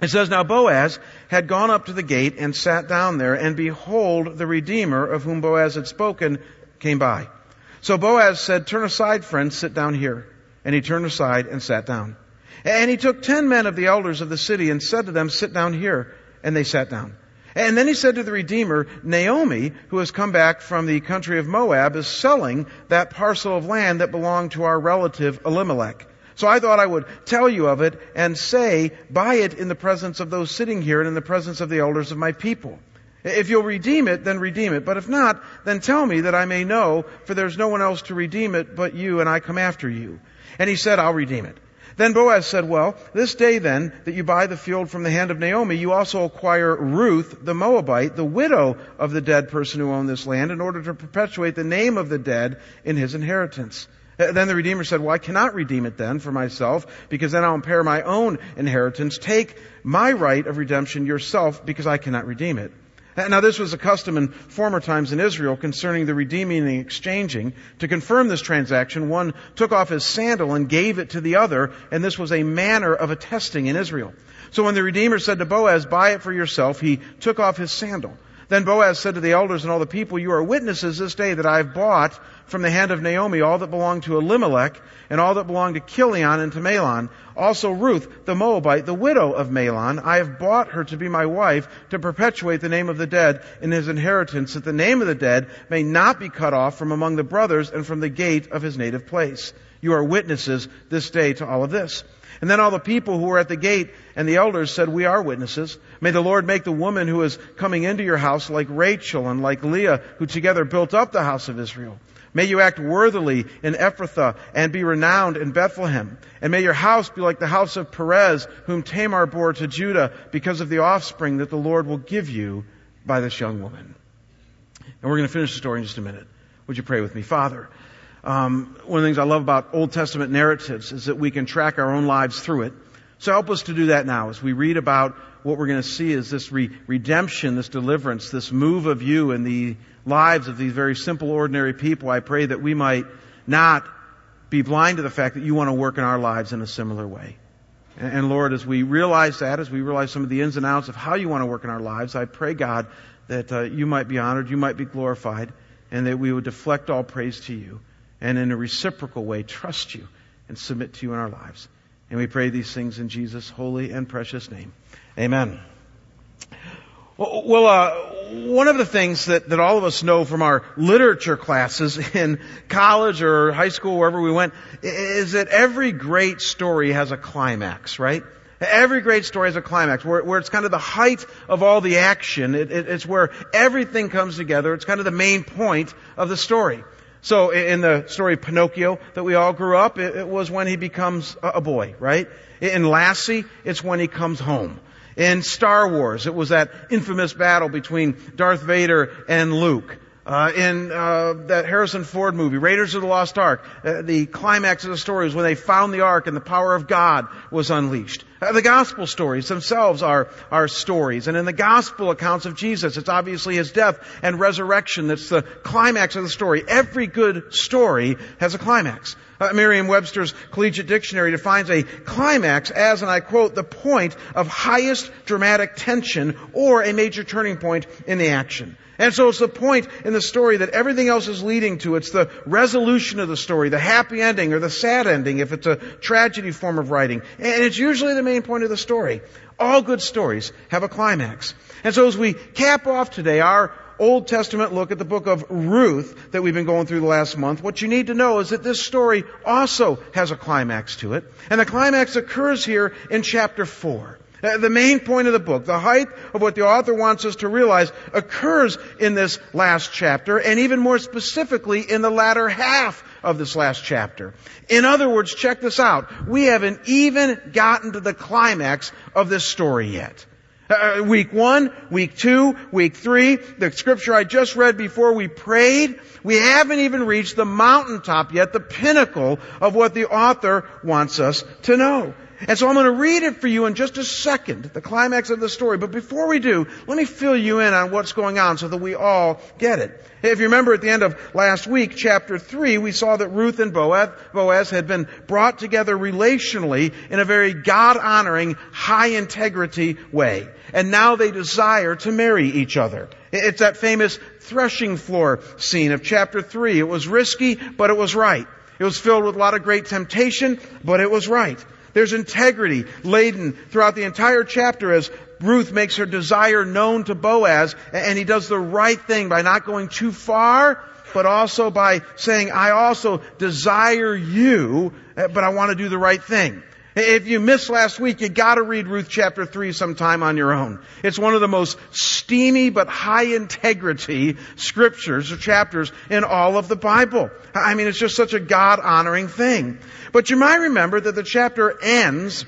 It says, Now Boaz had gone up to the gate and sat down there, and behold, the Redeemer of whom Boaz had spoken came by. So Boaz said, Turn aside, friend, sit down here. And he turned aside and sat down. And he took ten men of the elders of the city and said to them, Sit down here. And they sat down. And then he said to the Redeemer, Naomi, who has come back from the country of Moab, is selling that parcel of land that belonged to our relative Elimelech. So I thought I would tell you of it and say, buy it in the presence of those sitting here and in the presence of the elders of my people. If you'll redeem it, then redeem it. But if not, then tell me that I may know, for there's no one else to redeem it but you, and I come after you. And he said, I'll redeem it. Then Boaz said, Well, this day then that you buy the field from the hand of Naomi, you also acquire Ruth the Moabite, the widow of the dead person who owned this land, in order to perpetuate the name of the dead in his inheritance. Uh, then the Redeemer said, Well, I cannot redeem it then for myself, because then I'll impair my own inheritance. Take my right of redemption yourself, because I cannot redeem it. Uh, now, this was a custom in former times in Israel concerning the redeeming and exchanging. To confirm this transaction, one took off his sandal and gave it to the other, and this was a manner of attesting in Israel. So when the Redeemer said to Boaz, Buy it for yourself, he took off his sandal. Then Boaz said to the elders and all the people, You are witnesses this day that I have bought from the hand of Naomi all that belonged to Elimelech and all that belonged to Chilion and to Mahlon. Also Ruth, the Moabite, the widow of Mahlon, I have bought her to be my wife to perpetuate the name of the dead in his inheritance, that the name of the dead may not be cut off from among the brothers and from the gate of his native place. You are witnesses this day to all of this. And then all the people who were at the gate and the elders said, We are witnesses. May the Lord make the woman who is coming into your house like Rachel and like Leah, who together built up the house of Israel. May you act worthily in Ephrathah and be renowned in Bethlehem. And may your house be like the house of Perez, whom Tamar bore to Judah because of the offspring that the Lord will give you by this young woman. And we're going to finish the story in just a minute. Would you pray with me? Father, um, one of the things I love about Old Testament narratives is that we can track our own lives through it. So help us to do that now as we read about what we're going to see is this re- redemption, this deliverance, this move of you in the lives of these very simple, ordinary people. I pray that we might not be blind to the fact that you want to work in our lives in a similar way. And, and Lord, as we realize that, as we realize some of the ins and outs of how you want to work in our lives, I pray, God, that uh, you might be honored, you might be glorified, and that we would deflect all praise to you and in a reciprocal way trust you and submit to you in our lives. And we pray these things in Jesus' holy and precious name. Amen. Well, uh, one of the things that, that all of us know from our literature classes in college or high school, wherever we went, is that every great story has a climax, right? Every great story has a climax where, where it's kind of the height of all the action. It, it, it's where everything comes together. It's kind of the main point of the story. So in the story of Pinocchio that we all grew up, it, was when he becomes a boy, right? In Lassie, it's when he comes home. In Star Wars, it was that infamous battle between Darth Vader and Luke. Uh, in uh, that Harrison Ford movie, Raiders of the Lost Ark, uh, the climax of the story was when they found the Ark and the power of God was unleashed. Uh, the Gospel stories themselves are, are stories. And in the Gospel accounts of Jesus, it's obviously His death and resurrection that's the climax of the story. Every good story has a climax. Uh, Merriam-Webster's Collegiate Dictionary defines a climax as, and I quote, the point of highest dramatic tension or a major turning point in the action. And so it's the point in the story that everything else is leading to. It's the resolution of the story, the happy ending or the sad ending if it's a tragedy form of writing. And it's usually the main point of the story. All good stories have a climax. And so as we cap off today our Old Testament look at the book of Ruth that we've been going through the last month, what you need to know is that this story also has a climax to it. And the climax occurs here in chapter 4. Uh, the main point of the book, the height of what the author wants us to realize, occurs in this last chapter, and even more specifically in the latter half of this last chapter. In other words, check this out. We haven't even gotten to the climax of this story yet. Uh, week one, week two, week three, the scripture I just read before we prayed, we haven't even reached the mountaintop yet, the pinnacle of what the author wants us to know. And so I'm going to read it for you in just a second, the climax of the story. But before we do, let me fill you in on what's going on so that we all get it. If you remember at the end of last week, chapter 3, we saw that Ruth and Boaz, had been brought together relationally in a very God-honoring, high-integrity way. And now they desire to marry each other. It's that famous threshing floor scene of chapter 3. It was risky, but it was right. It was filled with a lot of great temptation, but it was right. There's integrity laden throughout the entire chapter as Ruth makes her desire known to Boaz, and he does the right thing by not going too far, but also by saying, I also desire you, eh, but I want to do the right thing. If you missed last week, you gotta read Ruth chapter 3 sometime on your own. It's one of the most steamy but high integrity scriptures or chapters in all of the Bible. I mean, it's just such a God honoring thing. But you might remember that the chapter ends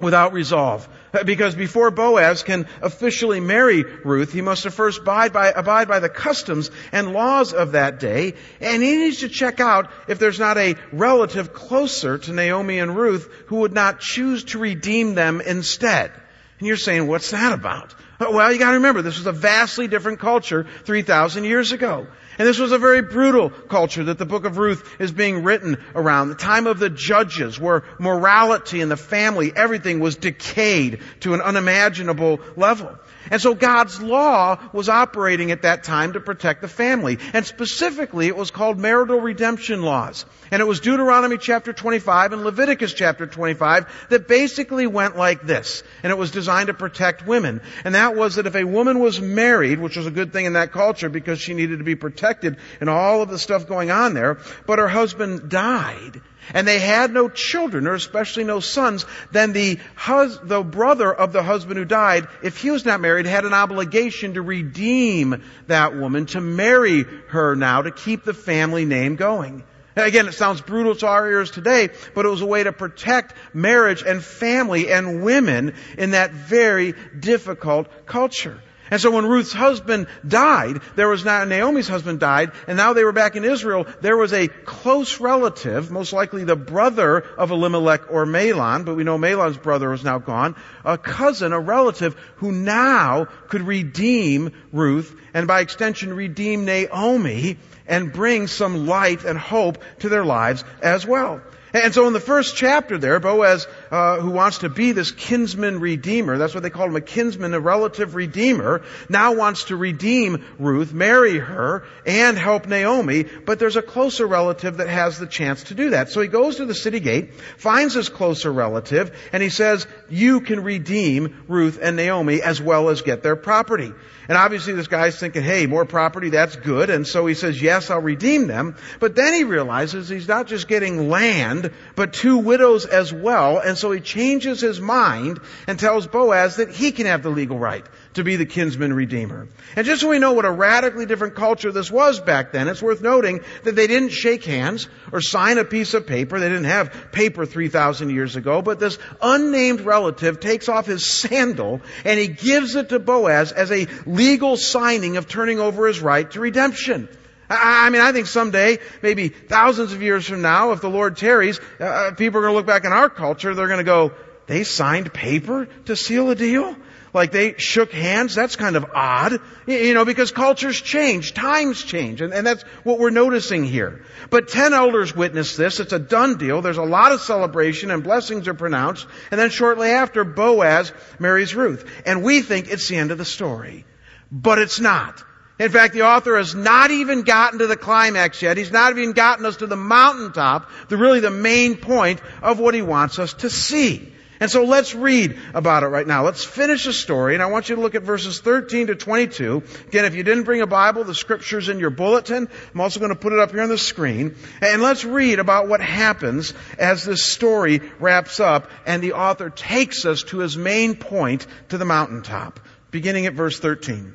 without resolve. Because before Boaz can officially marry Ruth, he must first abide by, abide by the customs and laws of that day, and he needs to check out if there's not a relative closer to Naomi and Ruth who would not choose to redeem them instead. And you're saying, what's that about? Well, you gotta remember, this was a vastly different culture 3,000 years ago. And this was a very brutal culture that the book of Ruth is being written around. The time of the judges where morality and the family, everything was decayed to an unimaginable level. And so God's law was operating at that time to protect the family. And specifically, it was called marital redemption laws. And it was Deuteronomy chapter 25 and Leviticus chapter 25 that basically went like this. And it was designed to protect women. And that was that if a woman was married, which was a good thing in that culture because she needed to be protected and all of the stuff going on there, but her husband died, and they had no children, or especially no sons, then the, hus- the brother of the husband who died, if he was not married, had an obligation to redeem that woman, to marry her now, to keep the family name going. Again, it sounds brutal to our ears today, but it was a way to protect marriage and family and women in that very difficult culture. And so when Ruth's husband died, there was not, Naomi's husband died, and now they were back in Israel, there was a close relative, most likely the brother of Elimelech or Mahlon, but we know Mahlon's brother is now gone, a cousin, a relative, who now could redeem Ruth, and by extension redeem Naomi, and bring some light and hope to their lives as well. And so in the first chapter there, Boaz, uh, who wants to be this kinsman redeemer, that's what they call him, a kinsman, a relative redeemer, now wants to redeem Ruth, marry her, and help Naomi, but there's a closer relative that has the chance to do that. So he goes to the city gate, finds his closer relative, and he says, you can redeem Ruth and Naomi as well as get their property. And obviously this guy's thinking, hey, more property, that's good. And so he says, yes, I'll redeem them. But then he realizes he's not just getting land, but two widows as well. And so he changes his mind and tells Boaz that he can have the legal right to be the kinsman redeemer. And just so we know what a radically different culture this was back then, it's worth noting that they didn't shake hands or sign a piece of paper. They didn't have paper 3,000 years ago, but this unnamed relative takes off his sandal and he gives it to Boaz as a legal signing of turning over his right to redemption. I mean, I think someday, maybe thousands of years from now, if the Lord tarries, uh, people are going to look back in our culture, they're going to go, they signed paper to seal a deal? like they shook hands. That's kind of odd, you know, because cultures change, times change, and, and, that's what we're noticing here. But ten elders witness this. It's a done deal. There's a lot of celebration and blessings are pronounced. And then shortly after, Boaz marries Ruth. And we think it's the end of the story. But it's not. In fact, the author has not even gotten to the climax yet. He's not even gotten us to the mountaintop, the really the main point of what he wants us to see. And so let's read about it right now. Let's finish the story, and I want you to look at verses 13 to 22. Again, if you didn't bring a Bible, the scripture's in your bulletin. I'm also going to put it up here on the screen. And let's read about what happens as this story wraps up and the author takes us to his main point to the mountaintop, beginning at verse 13.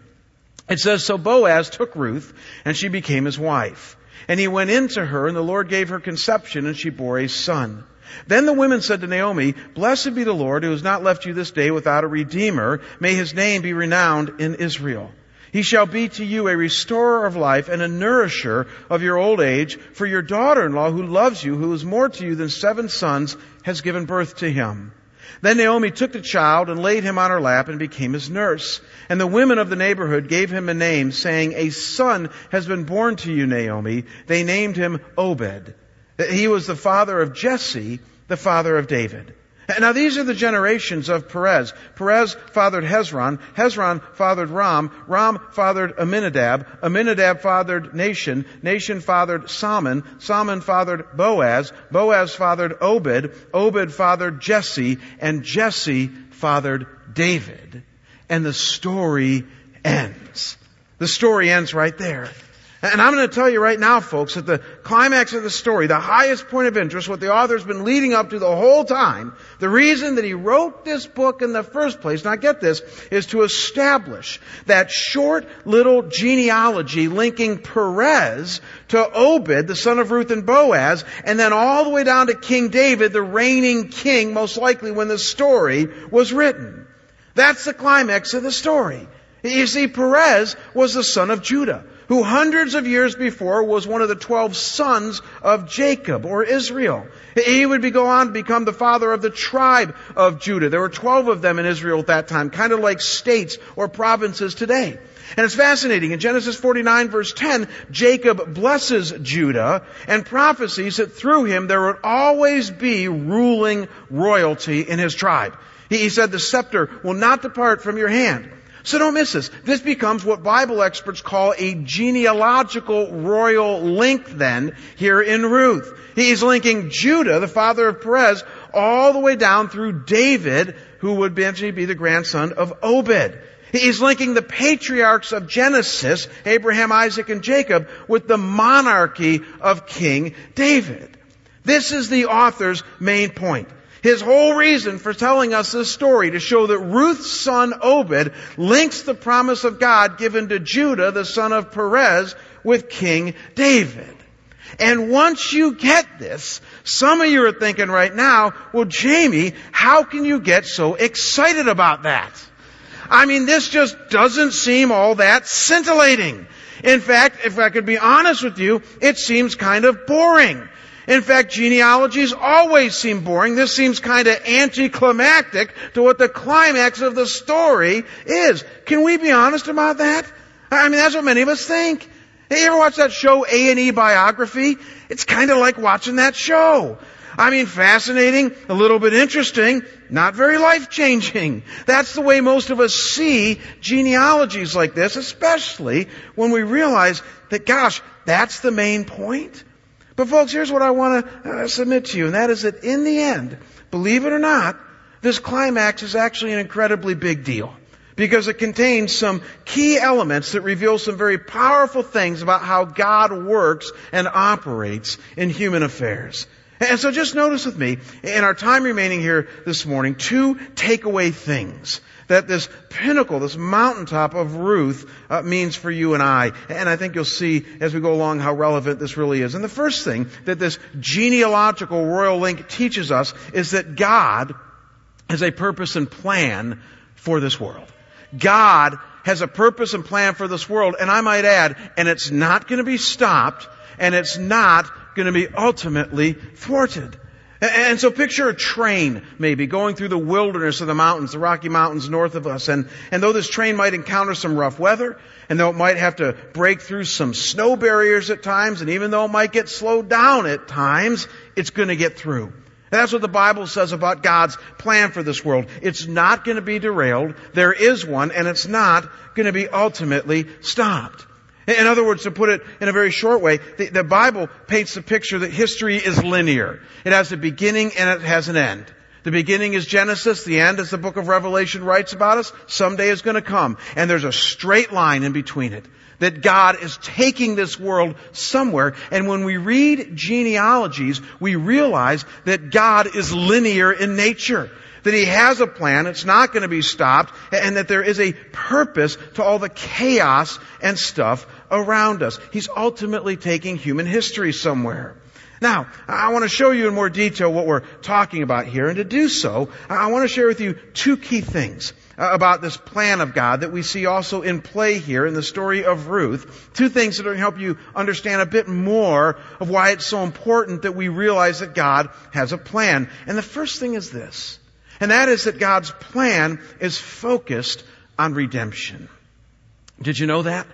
It says, So Boaz took Ruth, and she became his wife. And he went in to her, and the Lord gave her conception, and she bore a son. Then the women said to Naomi, Blessed be the Lord who has not left you this day without a redeemer. May his name be renowned in Israel. He shall be to you a restorer of life and a nourisher of your old age, for your daughter-in-law who loves you, who is more to you than seven sons, has given birth to him. Then Naomi took the child and laid him on her lap and became his nurse. And the women of the neighborhood gave him a name, saying, A son has been born to you, Naomi. They named him Obed. He was the father of Jesse, the father of David. Now these are the generations of Perez. Perez fathered Hezron. Hezron fathered Ram. Ram fathered Amminadab. Amminadab fathered Nahshon. Nahshon fathered Salmon. Salmon fathered Boaz. Boaz fathered Obed. Obed fathered Jesse. And Jesse fathered David. And the story ends. The story ends right there. And I'm going to tell you right now, folks, that the climax of the story, the highest point of interest, what the author's been leading up to the whole time, the reason that he wrote this book in the first place, now get this, is to establish that short little genealogy linking Perez to Obed, the son of Ruth and Boaz, and then all the way down to King David, the reigning king, most likely when the story was written. That's the climax of the story. You see, Perez was the son of Judah who hundreds of years before was one of the twelve sons of Jacob or Israel. He would go on to become the father of the tribe of Judah. There were twelve of them in Israel at that time, kind of like states or provinces today. And it's fascinating. In Genesis 49 verse 10, Jacob blesses Judah and prophesies that through him there would always be ruling royalty in his tribe. He said, the scepter will not depart from your hand. So don't miss this. This becomes what Bible experts call a genealogical royal link then here in Ruth. He's linking Judah, the father of Perez, all the way down through David, who would eventually be the grandson of Obed. He's linking the patriarchs of Genesis, Abraham, Isaac, and Jacob, with the monarchy of King David. This is the author's main point. His whole reason for telling us this story to show that Ruth's son Obed links the promise of God given to Judah, the son of Perez, with King David. And once you get this, some of you are thinking right now, well, Jamie, how can you get so excited about that? I mean, this just doesn't seem all that scintillating. In fact, if I could be honest with you, it seems kind of boring. In fact, genealogies always seem boring. This seems kind of anticlimactic to what the climax of the story is. Can we be honest about that? I mean, that's what many of us think. Hey, you ever watch that show A&E Biography? It's kind of like watching that show. I mean, fascinating, a little bit interesting, not very life changing. That's the way most of us see genealogies like this, especially when we realize that, gosh, that's the main point. But folks, here's what I want to uh, submit to you, and that is that in the end, believe it or not, this climax is actually an incredibly big deal. Because it contains some key elements that reveal some very powerful things about how God works and operates in human affairs. And so just notice with me, in our time remaining here this morning, two takeaway things that this pinnacle, this mountaintop of Ruth uh, means for you and I. And I think you'll see as we go along how relevant this really is. And the first thing that this genealogical royal link teaches us is that God has a purpose and plan for this world. God has a purpose and plan for this world, and I might add, and it's not going to be stopped, and it's not going to be ultimately thwarted. And so picture a train, maybe, going through the wilderness of the mountains, the Rocky Mountains north of us. And, and though this train might encounter some rough weather, and though it might have to break through some snow barriers at times, and even though it might get slowed down at times, it's going to get through. And that's what the Bible says about God's plan for this world. It's not going to be derailed. There is one, and it's not going to be ultimately stopped. In other words, to put it in a very short way, the, the, Bible paints the picture that history is linear. It has a beginning and it has an end. The beginning is Genesis, the end, as the book of Revelation writes about us, someday is going to come. And there's a straight line in between it. That God is taking this world somewhere. And when we read genealogies, we realize that God is linear in nature that He has a plan, it's not going to be stopped, and that there is a purpose to all the chaos and stuff around us. He's ultimately taking human history somewhere. Now, I want to show you in more detail what we're talking about here, and to do so, I want to share with you two key things uh, about this plan of God that we see also in play here in the story of Ruth. Two things that are going to help you understand a bit more of why it's so important that we realize that God has a plan. And the first thing is this, and that is that God's plan is focused on redemption. Did you know that?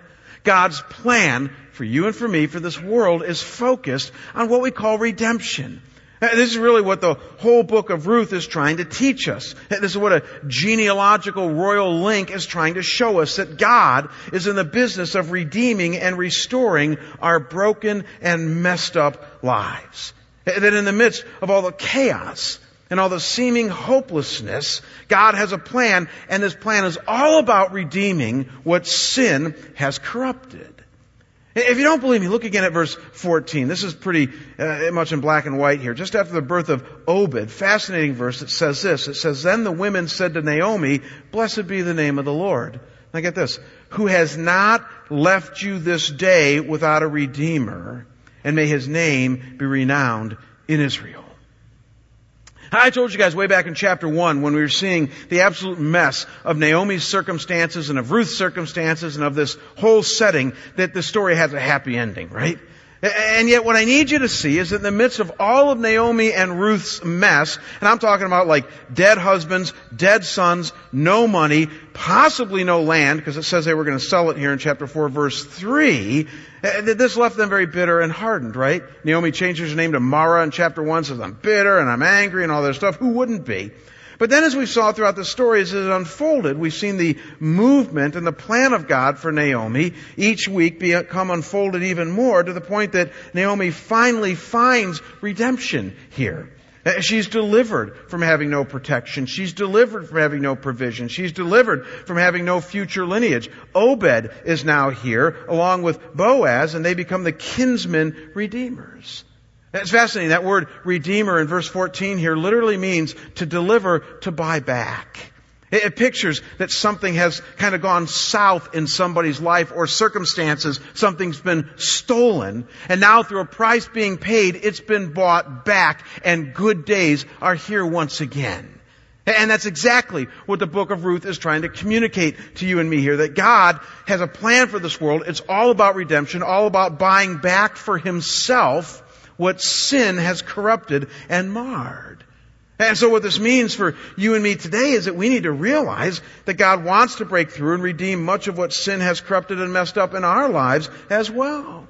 God's plan for you and for me, for this world, is focused on what we call redemption. Uh, this is really what the whole book of Ruth is trying to teach us. Uh, this is what a genealogical royal link is trying to show us that God is in the business of redeeming and restoring our broken and messed up lives. Uh, that in the midst of all the chaos and all the seeming hopelessness, God has a plan and this plan is all about redeeming what sin has corrupted. If you don't believe me, look again at verse 14. This is pretty uh, much in black and white here. Just after the birth of Obed, fascinating verse, that says this. It says, Then the women said to Naomi, Blessed be the name of the Lord. Now get this. Who has not left you this day without a redeemer, and may his name be renowned in Israel. I told you guys way back in chapter one when we were seeing the absolute mess of Naomi's circumstances and of Ruth's circumstances and of this whole setting that the story has a happy ending, right? And yet what I need you to see is that in the midst of all of Naomi and Ruth's mess, and I'm talking about like dead husbands, dead sons, no money, possibly no land, because it says they were going to sell it here in chapter 4 verse 3, eh, this left them very bitter and hardened, right? Naomi changes her name to Mara in chapter 1, says I'm bitter and I'm angry and all this stuff. Who wouldn't be? But then as we saw throughout the story, as it unfolded, we've seen the movement and the plan of God for Naomi each week become unfolded even more to the point that Naomi finally finds redemption here. Uh, she's delivered from having no protection. She's delivered from having no provision. She's delivered from having no future lineage. Obed is now here along with Boaz and they become the kinsman redeemers. It's fascinating. That word redeemer in verse 14 here literally means to deliver, to buy back. It, it pictures that something has kind of gone south in somebody's life or circumstances. Something's been stolen. And now through a price being paid, it's been bought back and good days are here once again. And that's exactly what the book of Ruth is trying to communicate to you and me here, that God has a plan for this world. It's all about redemption, all about buying back for himself what sin has corrupted and marred. And so what this means for you and me today is that we need to realize that God wants to break through and redeem much of what sin has corrupted and messed up in our lives as well.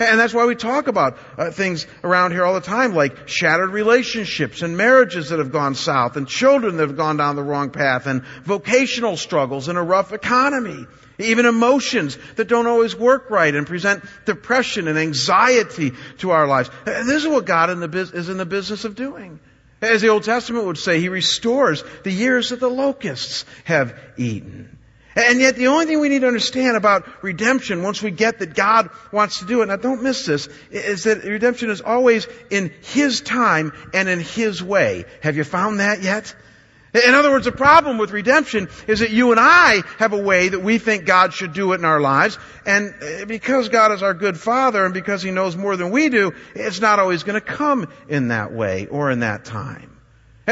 And that's why we talk about uh, things around here all the time, like shattered relationships and marriages that have gone south and children that have gone down the wrong path and vocational struggles and a rough economy. Even emotions that don't always work right and present depression and anxiety to our lives. Uh, this is what God in the, is in the business of doing. As the Old Testament would say, He restores the years that the locusts have eaten. And yet the only thing we need to understand about redemption, once we get that God wants to do it, now don't miss this, is that redemption is always in His time and in His way. Have you found that yet? In other words, the problem with redemption is that you and I have a way that we think God should do it in our lives, and because God is our good Father and because He knows more than we do, it's not always going to come in that way or in that time.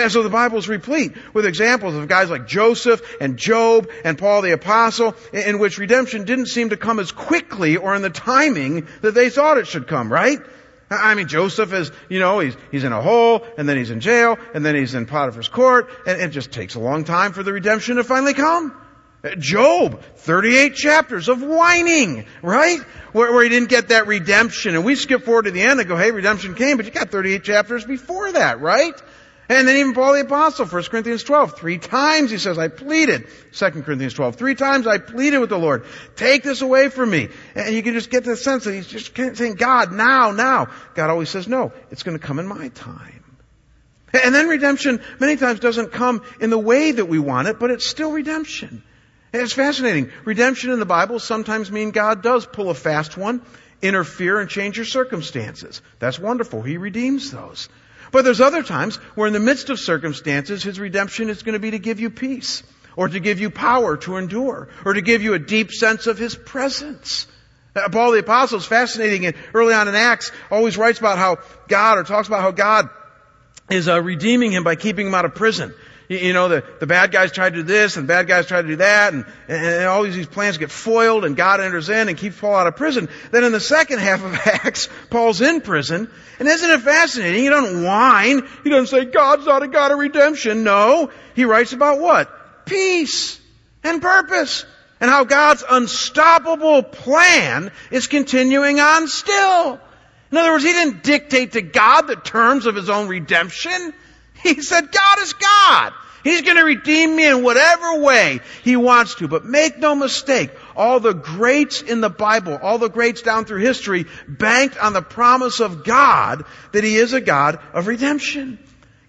And so the Bible is replete with examples of guys like Joseph and Job and Paul the Apostle in which redemption didn't seem to come as quickly or in the timing that they thought it should come, right? I mean, Joseph is, you know, he's, he's in a hole, and then he's in jail, and then he's in Potiphar's court, and it just takes a long time for the redemption to finally come. Uh, Job, 38 chapters of whining, right? Where, where he didn't get that redemption. And we skip forward to the end and go, hey, redemption came, but you got 38 chapters before that, right? And then even Paul the Apostle, 1 Corinthians 12, three times he says, I pleaded. 2 Corinthians 12, three times I pleaded with the Lord, take this away from me. And you can just get the sense that he's just saying, God, now, now. God always says, no, it's going to come in my time. And then redemption many times doesn't come in the way that we want it, but it's still redemption. It's fascinating. Redemption in the Bible sometimes mean God does pull a fast one, interfere and change your circumstances. That's wonderful. He redeems those. But there's other times where in the midst of circumstances, His redemption is going to be to give you peace, or to give you power to endure, or to give you a deep sense of His presence. Uh, Paul the Apostle is fascinating and early on in Acts always writes about how God, or talks about how God is uh, redeeming him by keeping him out of prison. You know, the, the bad guys try to do this and the bad guys try to do that and, and all these, these plans get foiled and God enters in and keeps Paul out of prison. Then in the second half of Acts, Paul's in prison. And isn't it fascinating? He doesn't whine. He doesn't say, God's not a God of redemption. No. He writes about what? Peace and purpose. And how God's unstoppable plan is continuing on still. In other words, he didn't dictate to God the terms of his own redemption. He said, God is God. He's going to redeem me in whatever way He wants to. But make no mistake, all the greats in the Bible, all the greats down through history, banked on the promise of God that He is a God of redemption.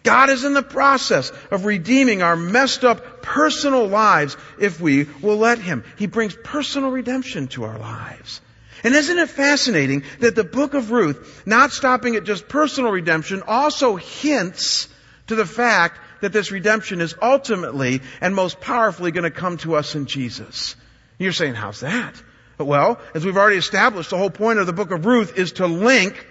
God is in the process of redeeming our messed up personal lives if we will let Him. He brings personal redemption to our lives. And isn't it fascinating that the book of Ruth, not stopping at just personal redemption, also hints to the fact that this redemption is ultimately and most powerfully going to come to us in Jesus. You're saying, how's that? Well, as we've already established, the whole point of the book of Ruth is to link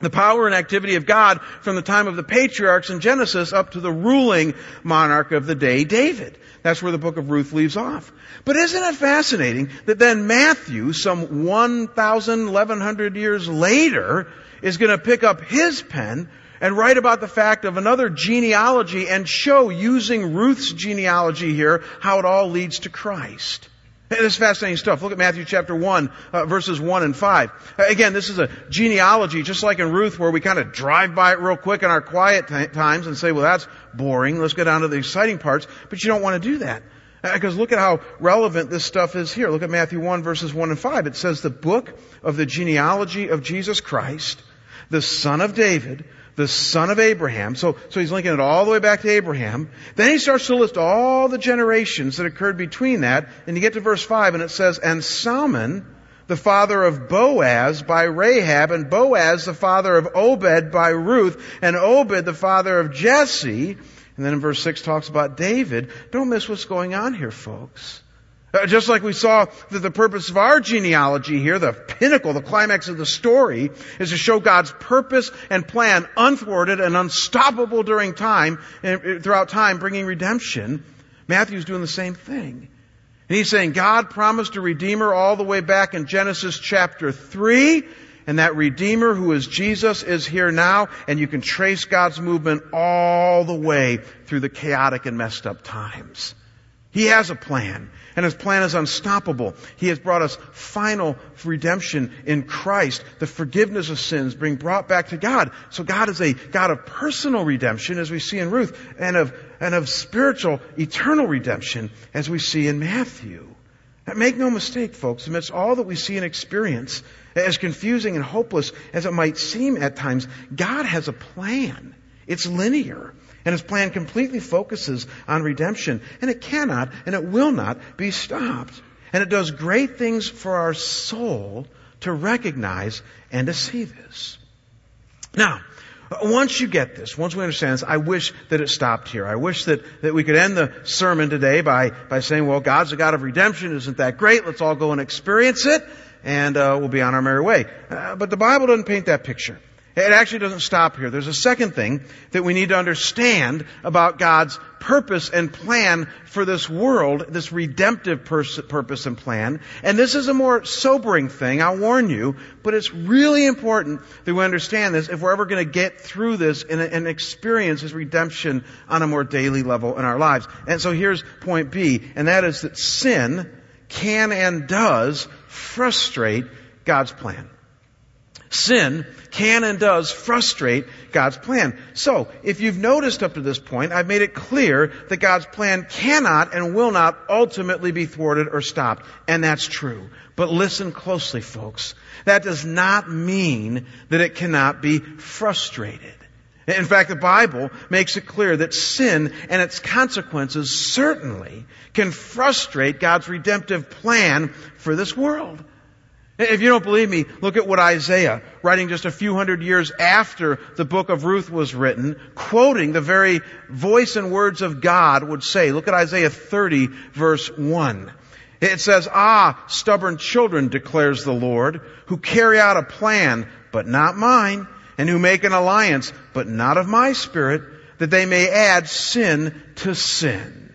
the power and activity of God from the time of the patriarchs in Genesis up to the ruling monarch of the day, David. That's where the book of Ruth leaves off. But isn't it fascinating that then Matthew, some 1,000, 1,100 years later, is going to pick up his pen and write about the fact of another genealogy and show using Ruth's genealogy here how it all leads to Christ. This is fascinating stuff. Look at Matthew chapter 1, uh, verses 1 and 5. Again, this is a genealogy, just like in Ruth, where we kind of drive by it real quick in our quiet t- times and say, well, that's boring. Let's go down to the exciting parts. But you don't want to do that. Because uh, look at how relevant this stuff is here. Look at Matthew 1, verses 1 and 5. It says, the book of the genealogy of Jesus Christ, the son of David, the son of Abraham. So, so he's linking it all the way back to Abraham. Then he starts to list all the generations that occurred between that. And you get to verse 5 and it says, And Salmon, the father of Boaz by Rahab, and Boaz the father of Obed by Ruth, and Obed the father of Jesse. And then in verse 6 talks about David. Don't miss what's going on here, folks. Uh, just like we saw that the purpose of our genealogy here, the pinnacle, the climax of the story, is to show God's purpose and plan unthwarted and unstoppable during time, and throughout time, bringing redemption. Matthew's doing the same thing. And he's saying God promised a Redeemer all the way back in Genesis chapter 3, and that Redeemer who is Jesus is here now, and you can trace God's movement all the way through the chaotic and messed up times. He has a plan, and his plan is unstoppable. He has brought us final redemption in Christ, the forgiveness of sins being brought back to God. So God is a God of personal redemption, as we see in Ruth, and of, and of spiritual, eternal redemption, as we see in Matthew. Make no mistake, folks, amidst all that we see and experience, as confusing and hopeless as it might seem at times, God has a plan. It's linear. And his plan completely focuses on redemption. And it cannot and it will not be stopped. And it does great things for our soul to recognize and to see this. Now, once you get this, once we understand this, I wish that it stopped here. I wish that, that we could end the sermon today by, by saying, well, God's a God of redemption. Isn't that great? Let's all go and experience it, and uh, we'll be on our merry way. Uh, but the Bible doesn't paint that picture. It actually doesn't stop here. There's a second thing that we need to understand about God's purpose and plan for this world, this redemptive pers- purpose and plan. And this is a more sobering thing, I'll warn you, but it's really important that we understand this if we're ever going to get through this and, and experience this redemption on a more daily level in our lives. And so here's point B, and that is that sin can and does frustrate God's plan. Sin can and does frustrate God's plan. So, if you've noticed up to this point, I've made it clear that God's plan cannot and will not ultimately be thwarted or stopped. And that's true. But listen closely, folks. That does not mean that it cannot be frustrated. In fact, the Bible makes it clear that sin and its consequences certainly can frustrate God's redemptive plan for this world. If you don't believe me, look at what Isaiah, writing just a few hundred years after the book of Ruth was written, quoting the very voice and words of God would say. Look at Isaiah 30 verse 1. It says, Ah, stubborn children, declares the Lord, who carry out a plan, but not mine, and who make an alliance, but not of my spirit. that they may add sin to sin.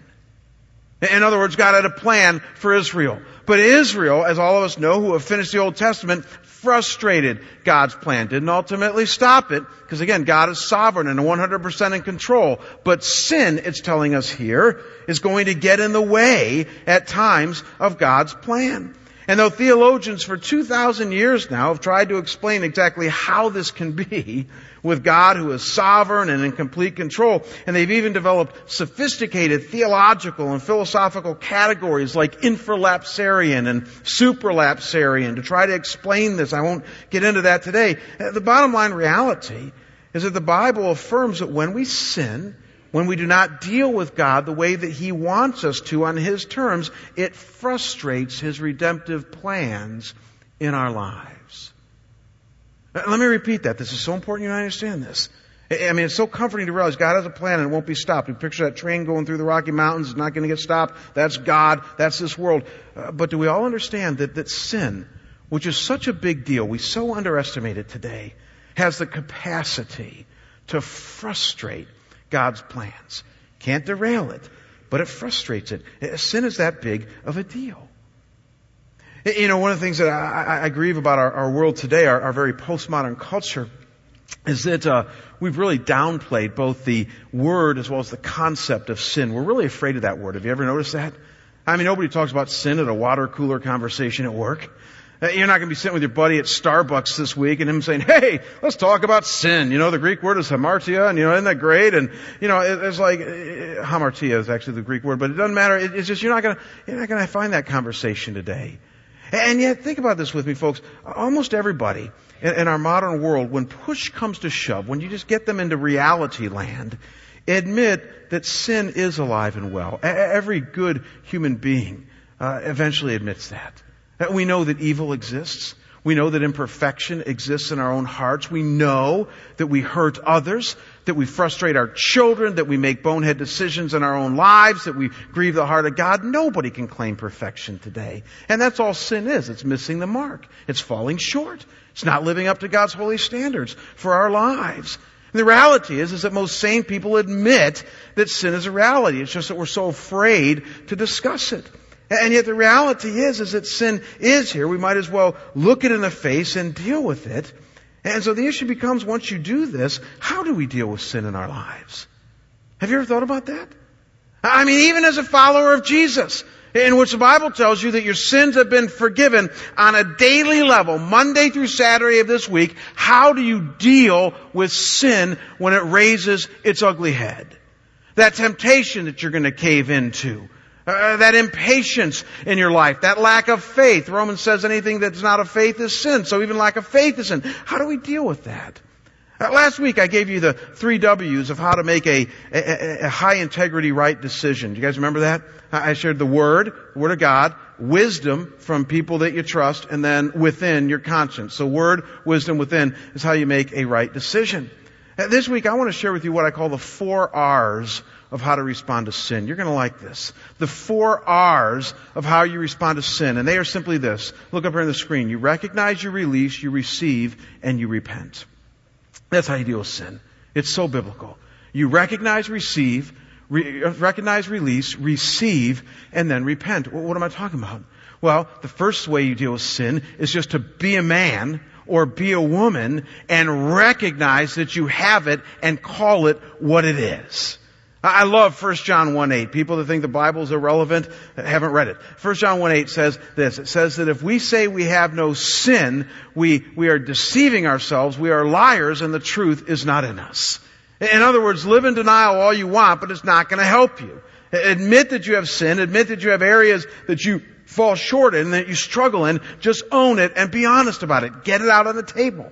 In other words, God had a plan for Israel. But Israel, as all of us know who have finished the Old Testament, frustrated God's plan. Didn't ultimately stop it, because again, God is sovereign and 100% in control. But sin, it's telling us here, is going to get in the way at times of God's plan. And though theologians for 2,000 years now have tried to explain exactly how this can be, with God who is sovereign and in complete control, and they've even developed sophisticated theological and philosophical categories like infralapsarian and supralapsarian to try to explain this. I won't get into that today. Uh, the bottom line reality is that the Bible affirms that when we sin, when we do not deal with God the way that He wants us to on His terms, it frustrates His redemptive plans in our lives. Let me repeat that. This is so important you understand this. I mean, it's so comforting to realize God has a plan and it won't be stopped. You picture that train going through the Rocky Mountains, it's not going to get stopped. That's God. That's this world. Uh, but do we all understand that, that sin, which is such a big deal, we so underestimate it today, has the capacity to frustrate God's plans. Can't derail it, but it frustrates it. Sin is that big of a deal. You know, one of the things that I, I grieve about our, our world today, our, our, very postmodern culture, is that uh, we've really downplayed both the word as well as the concept of sin. We're really afraid of that word. Have you ever noticed that? I mean, nobody talks about sin at a water cooler conversation at work. You're not going to be sitting with your buddy at Starbucks this week and him saying, hey, let's talk about sin. You know, the Greek word is hamartia, and you know, isn't that great? And, you know, it's like, uh, hamartia is actually the Greek word, but it doesn't matter. It's just, you're not going to, you're not going to find that conversation today. And yet, think about this with me, folks. Almost everybody in our modern world, when push comes to shove, when you just get them into reality land, admit that sin is alive and well. Every good human being uh, eventually admits that. We know that evil exists. We know that imperfection exists in our own hearts. We know that we hurt others, that we frustrate our children, that we make bonehead decisions in our own lives, that we grieve the heart of God. Nobody can claim perfection today. And that's all sin is. It's missing the mark. It's falling short. It's not living up to God's holy standards for our lives. And the reality is, is that most sane people admit that sin is a reality. It's just that we're so afraid to discuss it. And yet the reality is, is that sin is here. We might as well look it in the face and deal with it. And so the issue becomes, once you do this, how do we deal with sin in our lives? Have you ever thought about that? I mean, even as a follower of Jesus, in which the Bible tells you that your sins have been forgiven on a daily level, Monday through Saturday of this week, how do you deal with sin when it raises its ugly head? That temptation that you're going to cave into. Uh, that impatience in your life, that lack of faith. Romans says anything that's not of faith is sin, so even lack of faith is sin. How do we deal with that? Uh, last week I gave you the three W's of how to make a, a, a high integrity right decision. Do you guys remember that? I shared the Word, Word of God, wisdom from people that you trust, and then within your conscience. So Word, wisdom within is how you make a right decision. Uh, this week I want to share with you what I call the four R's of how to respond to sin. You're going to like this. The four R's of how you respond to sin, and they are simply this. Look up here on the screen. You recognize, you release, you receive, and you repent. That's how you deal with sin. It's so biblical. You recognize, receive, re- recognize, release, receive, and then repent. What am I talking about? Well, the first way you deal with sin is just to be a man or be a woman and recognize that you have it and call it what it is. I love 1 John 1 8. People that think the Bible is irrelevant haven't read it. 1 John 1 8 says this. It says that if we say we have no sin, we, we are deceiving ourselves, we are liars, and the truth is not in us. In other words, live in denial all you want, but it's not going to help you. Admit that you have sin, admit that you have areas that you fall short in, that you struggle in, just own it and be honest about it. Get it out on the table.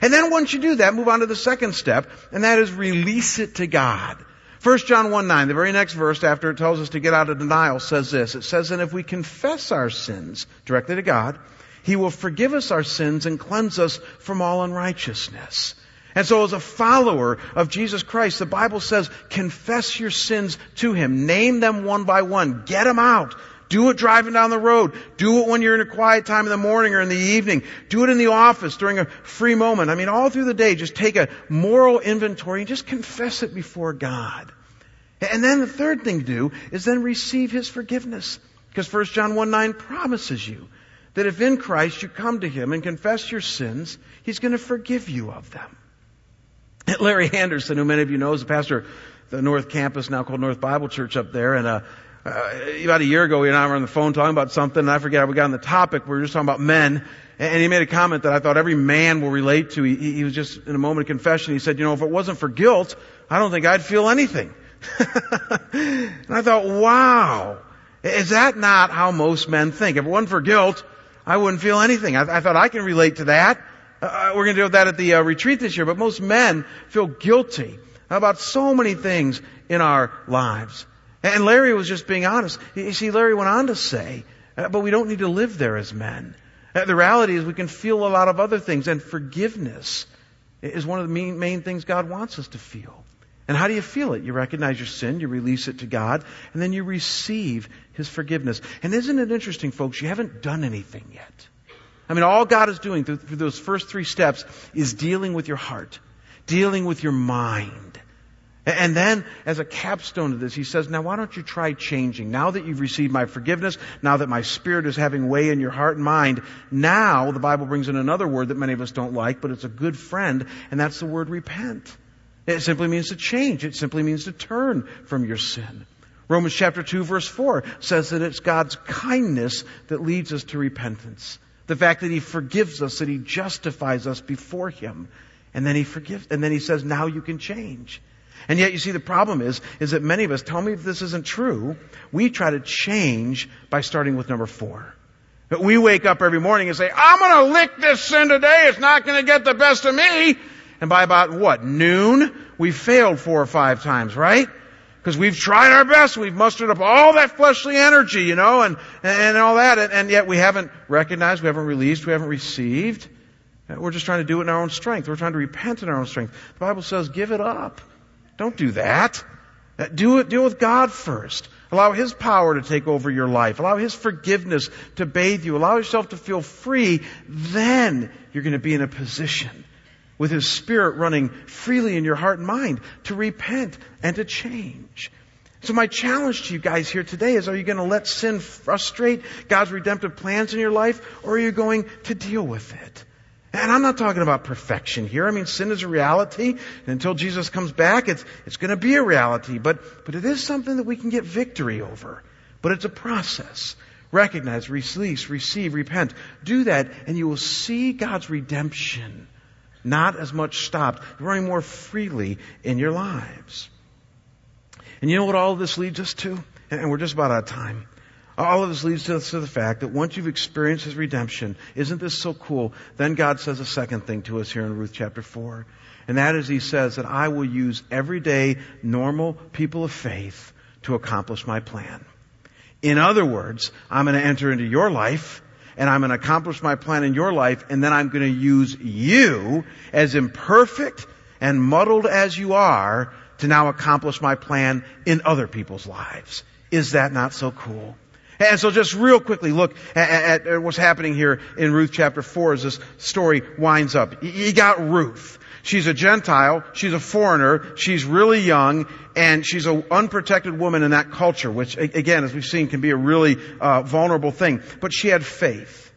And then once you do that, move on to the second step, and that is release it to God. 1 John 1 9, the very next verse after it tells us to get out of denial says this. It says, And if we confess our sins directly to God, He will forgive us our sins and cleanse us from all unrighteousness. And so as a follower of Jesus Christ, the Bible says, confess your sins to Him. Name them one by one. Get them out. Do it driving down the road. Do it when you're in a quiet time in the morning or in the evening. Do it in the office during a free moment. I mean, all through the day, just take a moral inventory and just confess it before God. And then the third thing to do is then receive His forgiveness. Because 1 John 1 9 promises you that if in Christ you come to Him and confess your sins, He's going to forgive you of them. Larry Anderson, who many of you know is a pastor of the North Campus, now called North Bible Church up there, and uh, uh, about a year ago, he and I were on the phone talking about something, and I forget how we got on the topic. We were just talking about men, and he made a comment that I thought every man will relate to. He, he was just in a moment of confession. He said, "You know, if it wasn't for guilt, I don't think I'd feel anything." and I thought, "Wow, is that not how most men think? If it wasn't for guilt, I wouldn't feel anything." I, I thought I can relate to that. Uh, uh we're going to deal with that at the uh, retreat this year, but most men feel guilty about so many things in our lives. And Larry was just being honest. You see, Larry went on to say, uh, but we don't need to live there as men. Uh, the reality is we can feel a lot of other things, and forgiveness is one of the main, main things God wants us to feel. And how do you feel it? You recognize your sin, you release it to God, and then you receive His forgiveness. And isn't it interesting, folks? You haven't done anything yet. I mean, all God is doing through, through those first three steps is dealing with your heart, dealing with your mind and then, as a capstone to this, he says, now why don't you try changing? Now that you've received my forgiveness, now that my spirit is having way in your heart and mind, now the Bible brings in another word that many of us don't like, but it's a good friend, and that's the word repent. It simply means to change. It simply means to turn from your sin. Romans chapter 2 verse 4 says that it's God's kindness that leads us to repentance. The fact that He forgives us, that He justifies us before Him. And then He forgives, and then He says, now you can change. And yet you see the problem is, is that many of us, tell me if this isn't true, we try to change by starting with number four. We wake up every morning and say, I'm gonna lick this sin today, it's not gonna get the best of me. And by about what, noon, we failed four or five times, right? Because we've tried our best, we've mustered up all that fleshly energy, you know, and, and all that, and, and yet we haven't recognized, we haven't released, we haven't received. We're just trying to do it in our own strength. We're trying to repent in our own strength. The Bible says, give it up. Don't do that. Uh, do it, deal with God first. Allow His power to take over your life. Allow His forgiveness to bathe you. Allow yourself to feel free. Then you're going to be in a position with His Spirit running freely in your heart and mind to repent and to change. So my challenge to you guys here today is, are you going to let sin frustrate God's redemptive plans in your life, or are you going to deal with it? And I'm not talking about perfection here. I mean, sin is a reality. And until Jesus comes back, it's, it's to be a reality. But, but it is something that we can get victory over. But it's a process. Recognize, release, receive, repent. Do that, and you will see God's redemption not as much stopped, running more freely in your lives. And you know what all this leads us to? And we're just about out of time. All of this leads us to the fact that once you've experienced His redemption, isn't this so cool? Then God says a second thing to us here in Ruth chapter 4. And that is He says that I will use everyday, normal people of faith to accomplish my plan. In other words, I'm going to enter into your life and I'm going to accomplish my plan in your life and then I'm going to use you as imperfect and muddled as you are to now accomplish my plan in other people's lives. Is that not so cool? And so just real quickly look at, at, what's happening here in Ruth chapter 4 as this story winds up. You got Ruth. She's a Gentile. She's a foreigner. She's really young and she's an unprotected woman in that culture, which again, as we've seen, can be a really uh, vulnerable thing. But she had faith.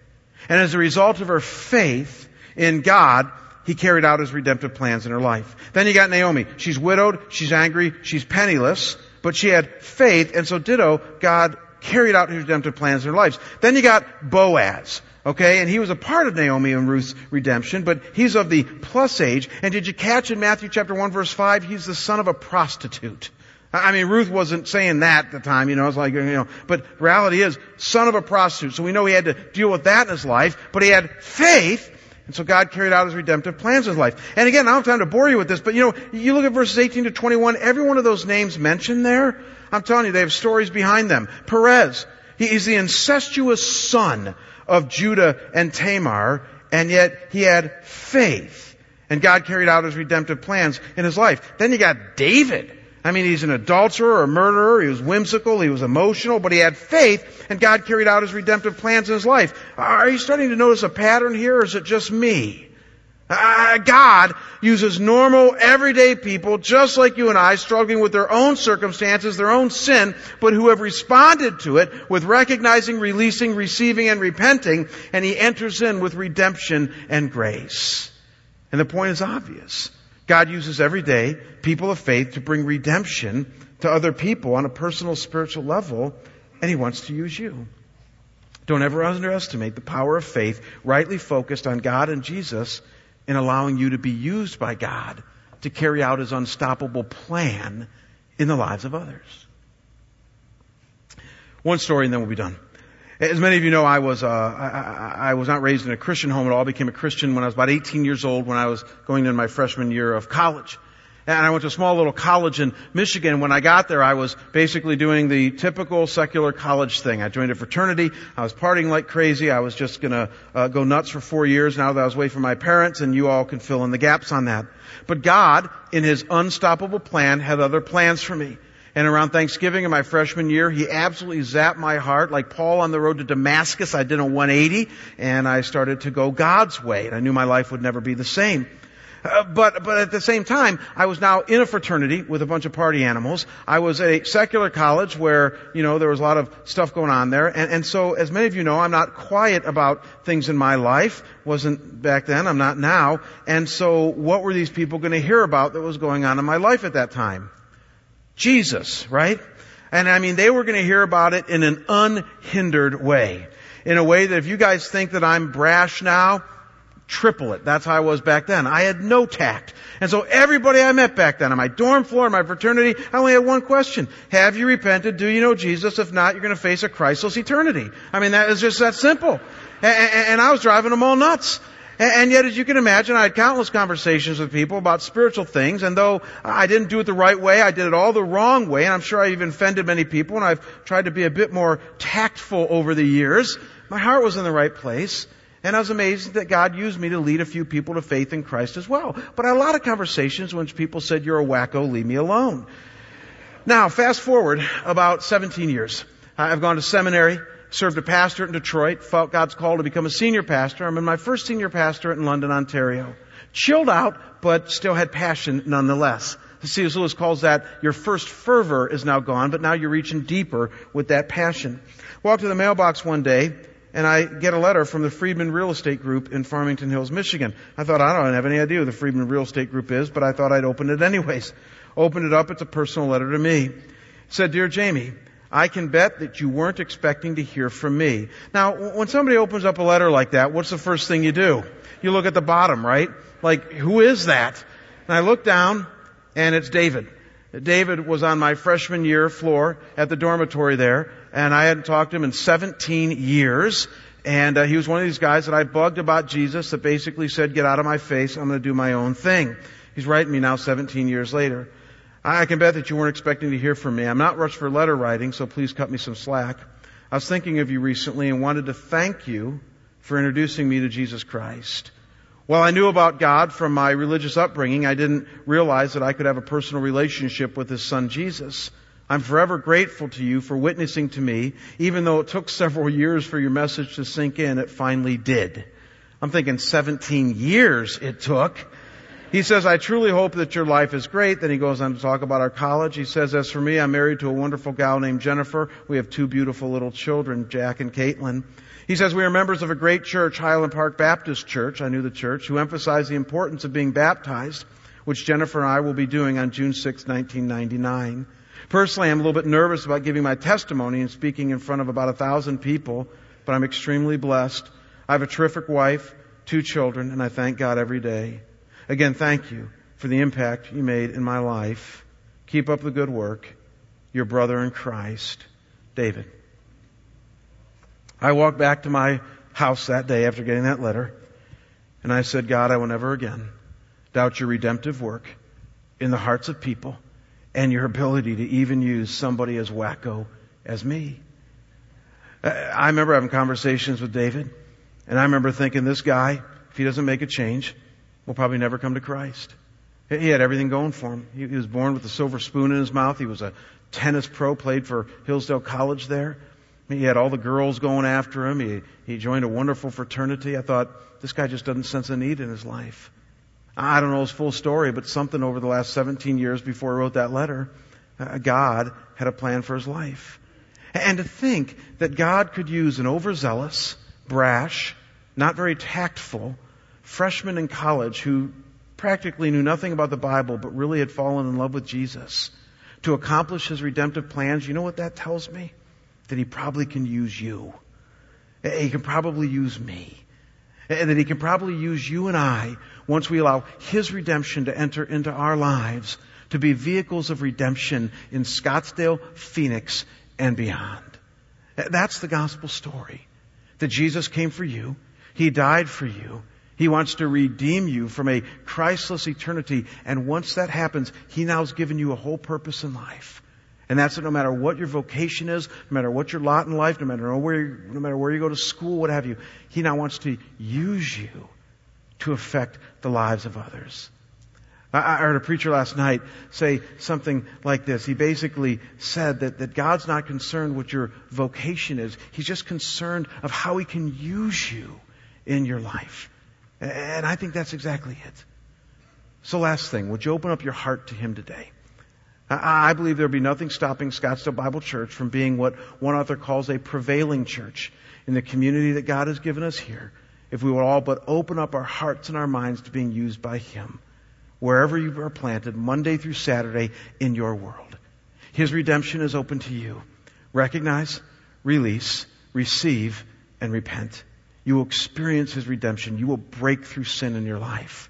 And as a result of her faith in God, he carried out his redemptive plans in her life. Then you got Naomi. She's widowed. She's angry. She's penniless. But she had faith, and so ditto, God carried out his redemptive plans in their lives. Then you got Boaz. Okay, and he was a part of Naomi and Ruth's redemption, but he's of the plus age. And did you catch in Matthew chapter 1 verse 5, he's the son of a prostitute. I mean, Ruth wasn't saying that at the time, you know, it's like, you know, but reality is, son of a prostitute. So we know he had to deal with that in his life, but he had faith, and so God carried out his redemptive plans in his life. And again, I don't have time to bore you with this, but you know, you look at verses 18 to 21, every one of those names mentioned there, I'm telling you, they have stories behind them. Perez, he is the incestuous son of Judah and Tamar, and yet he had faith. And God carried out his redemptive plans in his life. Then you got David. I mean, he's an adulterer a murderer. He was whimsical. He was emotional, but he had faith and God carried out his redemptive plans in his life. Are you starting to notice a pattern here or is it just me? Uh, God uses normal, everyday people, just like you and I, struggling with their own circumstances, their own sin, but who have responded to it with recognizing, releasing, receiving, and repenting, and He enters in with redemption and grace. And the point is obvious. God uses every day people of faith to bring redemption to other people on a personal spiritual level, and He wants to use you. Don't ever underestimate the power of faith rightly focused on God and Jesus in allowing you to be used by God to carry out His unstoppable plan in the lives of others. One story and then we'll be done. As many of you know, I was uh, I, I, was not raised in a Christian home at all. I became a Christian when I was about 18 years old, when I was going into my freshman year of college. And I went to a small little college in Michigan. When I got there, I was basically doing the typical secular college thing. I joined a fraternity. I was partying like crazy. I was just gonna uh, go nuts for four years now that I was away from my parents, and you all can fill in the gaps on that. But God, in His unstoppable plan, had other plans for me. And around Thanksgiving in my freshman year, he absolutely zapped my heart. Like Paul on the road to Damascus, I did a 180 and I started to go God's way. And I knew my life would never be the same. Uh, but, but at the same time, I was now in a fraternity with a bunch of party animals. I was at a secular college where, you know, there was a lot of stuff going on there. And, and so, as many of you know, I'm not quiet about things in my life. Wasn't back then, I'm not now. And so, what were these people going to hear about that was going on in my life at that time? Jesus, right? And I mean, they were going to hear about it in an unhindered way. In a way that if you guys think that I'm brash now, triple it. That's how I was back then. I had no tact. And so everybody I met back then on my dorm floor, my fraternity, I only had one question. Have you repented? Do you know Jesus? If not, you're going to face a Christless eternity. I mean, that is just that simple. And, and I was driving them all nuts. And yet, as you can imagine, I had countless conversations with people about spiritual things, and though I didn't do it the right way, I did it all the wrong way, and I'm sure I even offended many people, and I've tried to be a bit more tactful over the years. My heart was in the right place, and I was amazed that God used me to lead a few people to faith in Christ as well. But I had a lot of conversations when people said, you're a wacko, leave me alone. Now, fast forward about 17 years. I've gone to seminary served a pastorate in Detroit, felt God's call to become a senior pastor. I'm in my first senior pastorate in London, Ontario. Chilled out, but still had passion nonetheless. C.S. Lewis calls that your first fervor is now gone, but now you're reaching deeper with that passion. Walked to the mailbox one day, and I get a letter from the Friedman Real Estate Group in Farmington Hills, Michigan. I thought, I don't have any idea who the Friedman Real Estate Group is, but I thought I'd open it anyways. Opened it up, it's a personal letter to me. It said, Dear Jamie, I can bet that you weren't expecting to hear from me. Now, when somebody opens up a letter like that, what's the first thing you do? You look at the bottom, right? Like, who is that? And I look down, and it's David. David was on my freshman year floor at the dormitory there, and I hadn't talked to him in 17 years. And uh, he was one of these guys that I bugged about Jesus that basically said, get out of my face, I'm going to do my own thing. He's writing me now 17 years later. I can bet that you weren't expecting to hear from me. I'm not rushed for letter writing, so please cut me some slack. I was thinking of you recently and wanted to thank you for introducing me to Jesus Christ. While I knew about God from my religious upbringing, I didn't realize that I could have a personal relationship with His Son Jesus. I'm forever grateful to you for witnessing to me, even though it took several years for your message to sink in, it finally did. I'm thinking 17 years it took. He says, I truly hope that your life is great. Then he goes on to talk about our college. He says, as for me, I'm married to a wonderful gal named Jennifer. We have two beautiful little children, Jack and Caitlin. He says, we are members of a great church, Highland Park Baptist Church. I knew the church, who emphasized the importance of being baptized, which Jennifer and I will be doing on June 6, 1999. Personally, I'm a little bit nervous about giving my testimony and speaking in front of about a thousand people, but I'm extremely blessed. I have a terrific wife, two children, and I thank God every day. Again, thank you for the impact you made in my life. Keep up the good work. Your brother in Christ, David. I walked back to my house that day after getting that letter, and I said, God, I will never again doubt your redemptive work in the hearts of people and your ability to even use somebody as wacko as me. Uh, I remember having conversations with David, and I remember thinking, this guy, if he doesn't make a change, will probably never come to Christ. He had everything going for him. He was born with a silver spoon in his mouth. He was a tennis pro, played for Hillsdale College there. He had all the girls going after him. He, he joined a wonderful fraternity. I thought, this guy just doesn't sense a need in his life. I don't know his full story, but something over the last 17 years before he wrote that letter, uh, God had a plan for his life. And to think that God could use an overzealous, brash, not very tactful freshman in college who practically knew nothing about the Bible but really had fallen in love with Jesus to accomplish his redemptive plans, you know what that tells me? That he probably can use you. He can probably use me. And that he can probably use you and I once we allow his redemption to enter into our lives to be vehicles of redemption in Scottsdale, Phoenix, and beyond. That's the gospel story. That Jesus came for you. He died for you. He wants to redeem you from a Christless eternity. And once that happens, He now has given you a whole purpose in life. And that's that no matter what your vocation is, no matter what your lot in life, no matter where, no matter where you go to school, what have you, He now wants to use you to affect the lives of others. I heard a preacher last night say something like this. He basically said that, that God's not concerned what your vocation is. He's just concerned of how He can use you in your life. And I think that's exactly it. So last thing, would you open up your heart to Him today? I believe there'll be nothing stopping Scottsdale Bible Church from being what one author calls a prevailing church in the community that God has given us here. If we would all but open up our hearts and our minds to being used by Him, wherever you are planted, Monday through Saturday in your world. His redemption is open to you. Recognize, release, receive, and repent. You will experience His redemption. You will break through sin in your life.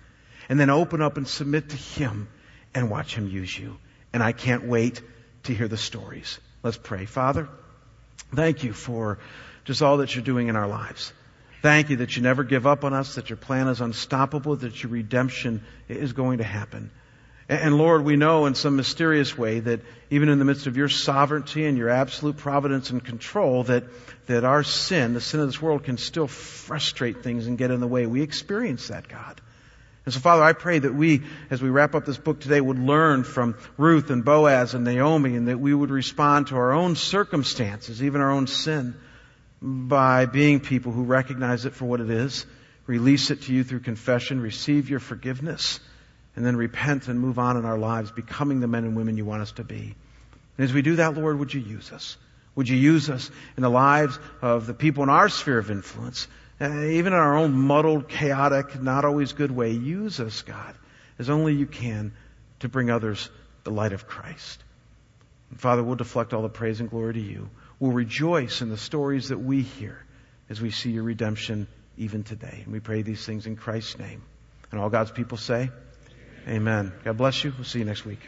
And then open up and submit to Him and watch Him use you. And I can't wait to hear the stories. Let's pray. Father, thank you for just all that you're doing in our lives. Thank you that you never give up on us, that your plan is unstoppable, that your redemption is going to happen. And Lord, we know in some mysterious way that even in the midst of your sovereignty and your absolute providence and control, that, that our sin, the sin of this world, can still frustrate things and get in the way. We experience that, God. And so, Father, I pray that we, as we wrap up this book today, would learn from Ruth and Boaz and Naomi, and that we would respond to our own circumstances, even our own sin, by being people who recognize it for what it is, release it to you through confession, receive your forgiveness, and then repent and move on in our lives, becoming the men and women you want us to be. And as we do that, Lord, would you use us? Would you use us in the lives of the people in our sphere of influence, Uh, even in our own muddled, chaotic, not always good way? Use us, God, as only you can to bring others the light of Christ. And Father, we'll deflect all the praise and glory to you. We'll rejoice in the stories that we hear as we see your redemption even today. And we pray these things in Christ's name. And all God's people say, Amen. God bless you. We'll see you next week.